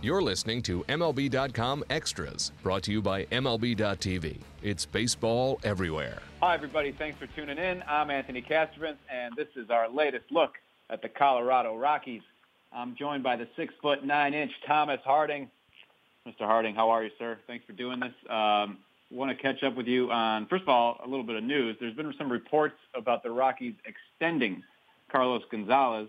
You're listening to MLB.com Extras, brought to you by MLB.tv. It's baseball everywhere. Hi, everybody. Thanks for tuning in. I'm Anthony Castrovince, and this is our latest look at the Colorado Rockies. I'm joined by the six foot nine inch Thomas Harding. Mr. Harding, how are you, sir? Thanks for doing this. Um, want to catch up with you on, first of all, a little bit of news. There's been some reports about the Rockies extending Carlos Gonzalez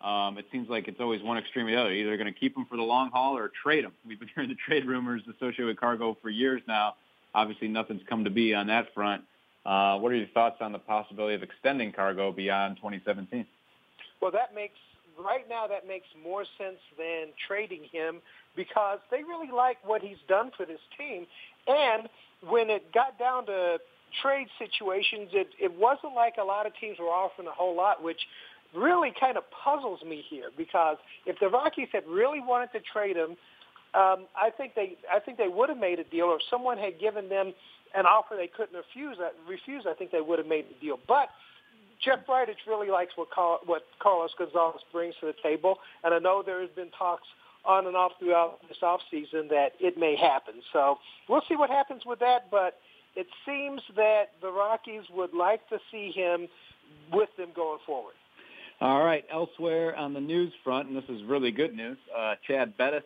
um, it seems like it's always one extreme or the other. Either going to keep him for the long haul or trade him. We've been hearing the trade rumors associated with Cargo for years now. Obviously, nothing's come to be on that front. Uh, what are your thoughts on the possibility of extending Cargo beyond 2017? Well, that makes right now that makes more sense than trading him because they really like what he's done for this team. And when it got down to trade situations, it, it wasn't like a lot of teams were offering a whole lot, which really kind of puzzles me here because if the Rockies had really wanted to trade him, um, I think they I think they would have made a deal, or if someone had given them an offer they couldn't refuse, uh, refuse I think they would have made the deal. But Jeff Bridich really likes what Carl, what Carlos Gonzalez brings to the table, and I know there has been talks on and off throughout this offseason that it may happen. So we'll see what happens with that, but it seems that the Rockies would like to see him with them going forward. All right. Elsewhere on the news front, and this is really good news, uh, Chad Bettis,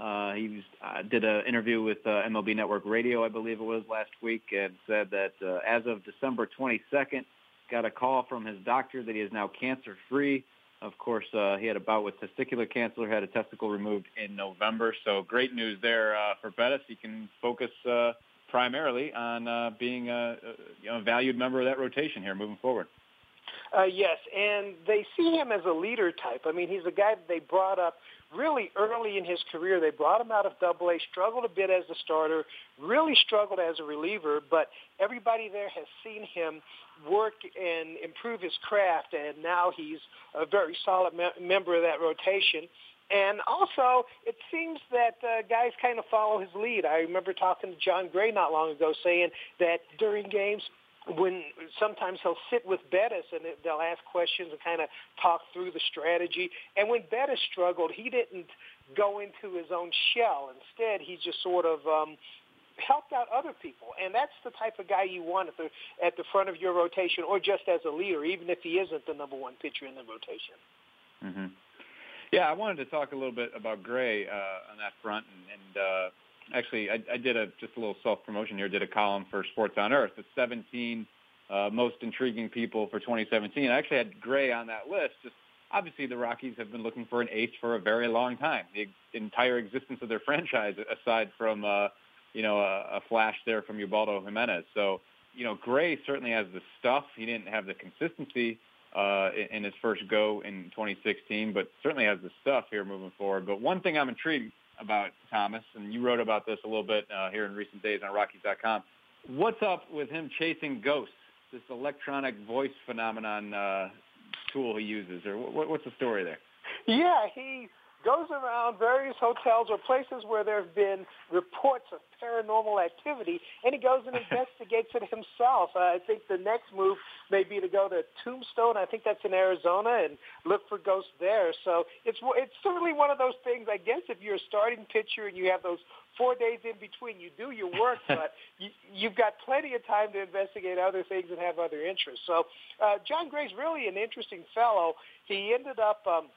uh, he uh, did an interview with uh, MLB Network Radio, I believe it was last week, and said that uh, as of December 22nd, got a call from his doctor that he is now cancer-free. Of course, uh, he had a bout with testicular cancer, had a testicle removed in November. So great news there uh, for Bettis. He can focus uh, primarily on uh, being a, a, you know, a valued member of that rotation here moving forward. Uh, yes, and they see him as a leader type. I mean, he's a guy that they brought up really early in his career. They brought him out of Double A, struggled a bit as a starter, really struggled as a reliever, but everybody there has seen him work and improve his craft, and now he's a very solid me- member of that rotation. And also, it seems that uh, guys kind of follow his lead. I remember talking to Jon Gray not long ago saying that during games, when sometimes he'll sit with Bettis and they'll ask questions and kind of talk through the strategy. And when Bettis struggled, he didn't go into his own shell. Instead, he just sort of um, helped out other people. And that's the type of guy you want at the at the front of your rotation, or just as a leader, even if he isn't the number one pitcher in the rotation. Mm-hmm. Yeah, I wanted to talk a little bit about Gray uh, on that front, and, and uh, actually, I, I did a just a little self promotion here. Did a column for Sports on Earth, the 17 uh, most intriguing people for 2017. I actually had Gray on that list. Just obviously, the Rockies have been looking for an ace for a very long time. The entire existence of their franchise, aside from uh, you know a, a flash there from Ubaldo Jimenez. So you know, Gray certainly has the stuff. He didn't have the consistency uh, in, in his first go in 2016, but certainly has the stuff here moving forward. But one thing I'm intrigued about Thomas, and you wrote about this a little bit uh, here in recent days on Rockies.com. What's up with him chasing ghosts? This electronic voice phenomenon uh, tool he uses, or what, what's the story there? Yeah, he goes around various hotels or places where there have been reports of paranormal activity, and he goes and investigates it himself. Uh, I think the next move may be to go to Tombstone. I think that's in Arizona, and look for ghosts there. So it's it's certainly one of those things. I guess if you're a starting pitcher and you have those four days in between, you do your work, but you, you've got plenty of time to investigate other things and have other interests. So uh, Jon Gray's really an interesting fellow. He ended up. Um,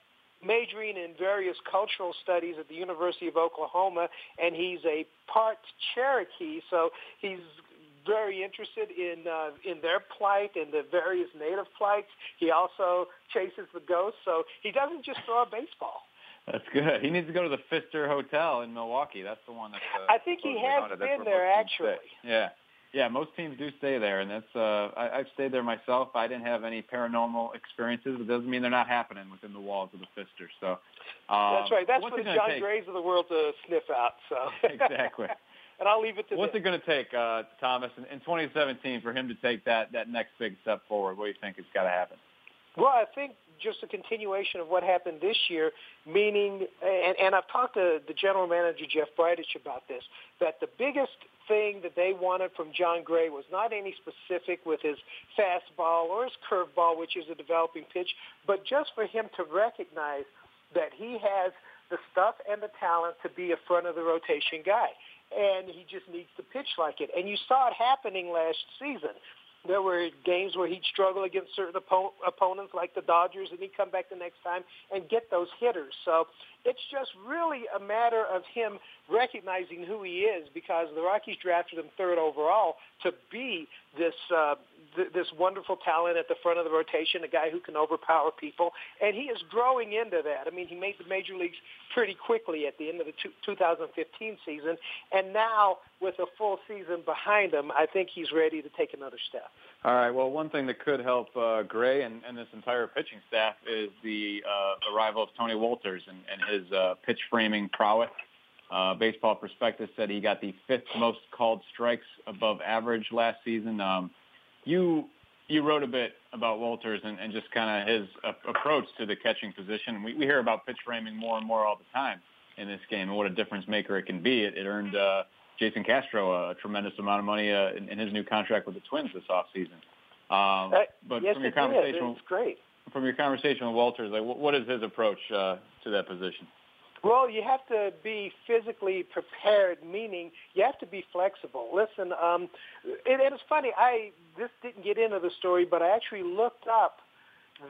majoring in various cultural studies at the University of Oklahoma, and he's a part Cherokee, so he's very interested in uh, in their plight and the various native plights. He also chases the ghosts, so he doesn't just throw a baseball. That's good. He needs to go to the Pfister Hotel in Milwaukee. That's the one that's. Uh, I think he has been there actually. Yeah. Yeah, most teams do stay there, and that's uh, I, I've stayed there myself. I didn't have any paranormal experiences. It doesn't mean they're not happening within the walls of the Pfister. So um, that's right. That's for the Jon take? Grays of the world to sniff out. So exactly. and I'll leave it to. What's them. it going to take, uh, Thomas, in, in 2017 for him to take that that next big step forward? What do you think has got to happen? Well, I think just a continuation of what happened this year, meaning, and, and I've talked to the general manager, Jeff Bridich, about this, that the biggest thing that they wanted from Jon Gray was not any specific with his fastball or his curveball, which is a developing pitch, but just for him to recognize that he has the stuff and the talent to be a front of the rotation guy. And he just needs to pitch like it. And you saw it happening last season. There were games where he'd struggle against certain oppo- opponents like the Dodgers, and he'd come back the next time and get those hitters. So it's just really a matter of him recognizing who he is because the Rockies drafted him third overall to be this uh, th- this wonderful talent at the front of the rotation, a guy who can overpower people, and he is growing into that. I mean, he made the major leagues pretty quickly at the end of the two- 2015 season, and now with a full season behind him, I think he's ready to take another step. All right. Well, one thing that could help uh, Gray and, and this entire pitching staff is the uh, arrival of Tony Wolters and, and his uh, pitch framing prowess. Uh, baseball Prospectus said he got the fifth most called strikes above average last season. Um, you you wrote a bit about Wolters and, and just kind of his uh, approach to the catching position. We, we hear about pitch framing more and more all the time in this game and what a difference maker it can be. It, it earned uh, Jason Castro a tremendous amount of money uh, in, in his new contract with the Twins this offseason. Um, Uh, but yes, from your it conversation, is. It's great. from your conversation with Wolters, like what, what is his approach uh, to that position? Well, you have to be physically prepared, meaning you have to be flexible. Listen, um, and, and it's funny. I this didn't get into the story, but I actually looked up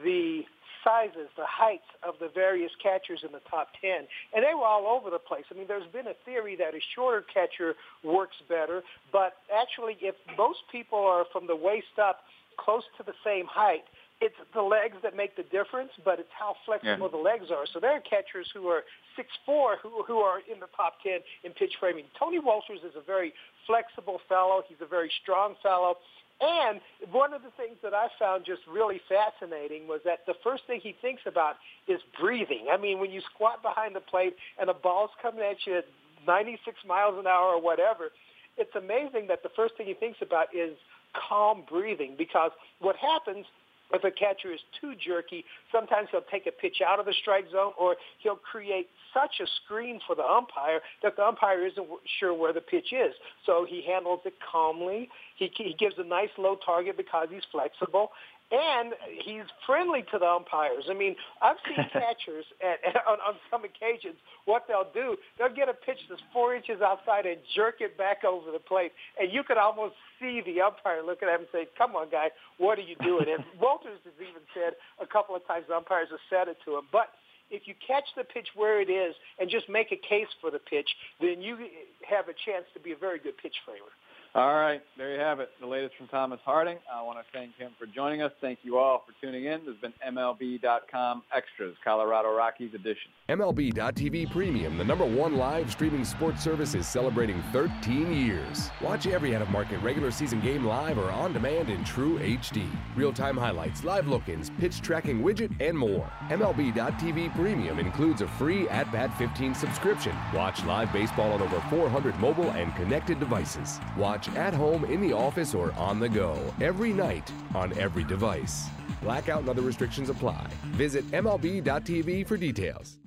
the sizes, the heights of the various catchers in the top 10, and they were all over the place. I mean, there's been a theory that a shorter catcher works better, but actually, if most people are from the waist up close to the same height, it's the legs that make the difference, but it's how flexible Yeah. the legs are. So there are catchers who are six four who who are in the top ten in pitch framing. Tony Wolters is a very flexible fellow. He's a very strong fellow. And one of the things that I found just really fascinating was that the first thing he thinks about is breathing. I mean, when you squat behind the plate and a ball's coming at you at 96 miles an hour or whatever, it's amazing that the first thing he thinks about is calm breathing because what happens if a catcher is too jerky, sometimes he'll take a pitch out of the strike zone or he'll create such a screen for the umpire that the umpire isn't sure where the pitch is. So he handles it calmly. He, he gives a nice low target because he's flexible. And he's friendly to the umpires. I mean, I've seen catchers at, on, on some occasions. What they'll do, they'll get a pitch that's four inches outside and jerk it back over the plate, and you could almost see the umpire look at him and say, "Come on, guy, what are you doing?" And Wolters has even said a couple of times the umpires have said it to him, but if you catch the pitch where it is and just make a case for the pitch, then you have a chance to be a very good pitch framer. All right, there you have it. The latest from Thomas Harding. I want to thank him for joining us. Thank you all for tuning in. This has been MLB.com Extras, Colorado Rockies edition. MLB.tv Premium, the number one live streaming sports service, is celebrating 13 years. Watch every out of market regular season game live or on demand in true HD. Real time highlights, live look ins, pitch tracking widget, and more. MLB.tv Premium includes a free At Bat 15 subscription. Watch live baseball on over 400 mobile and connected devices. At home, in the office, or on the go every night on every device. Blackout and other restrictions apply. Visit MLB.tv for details.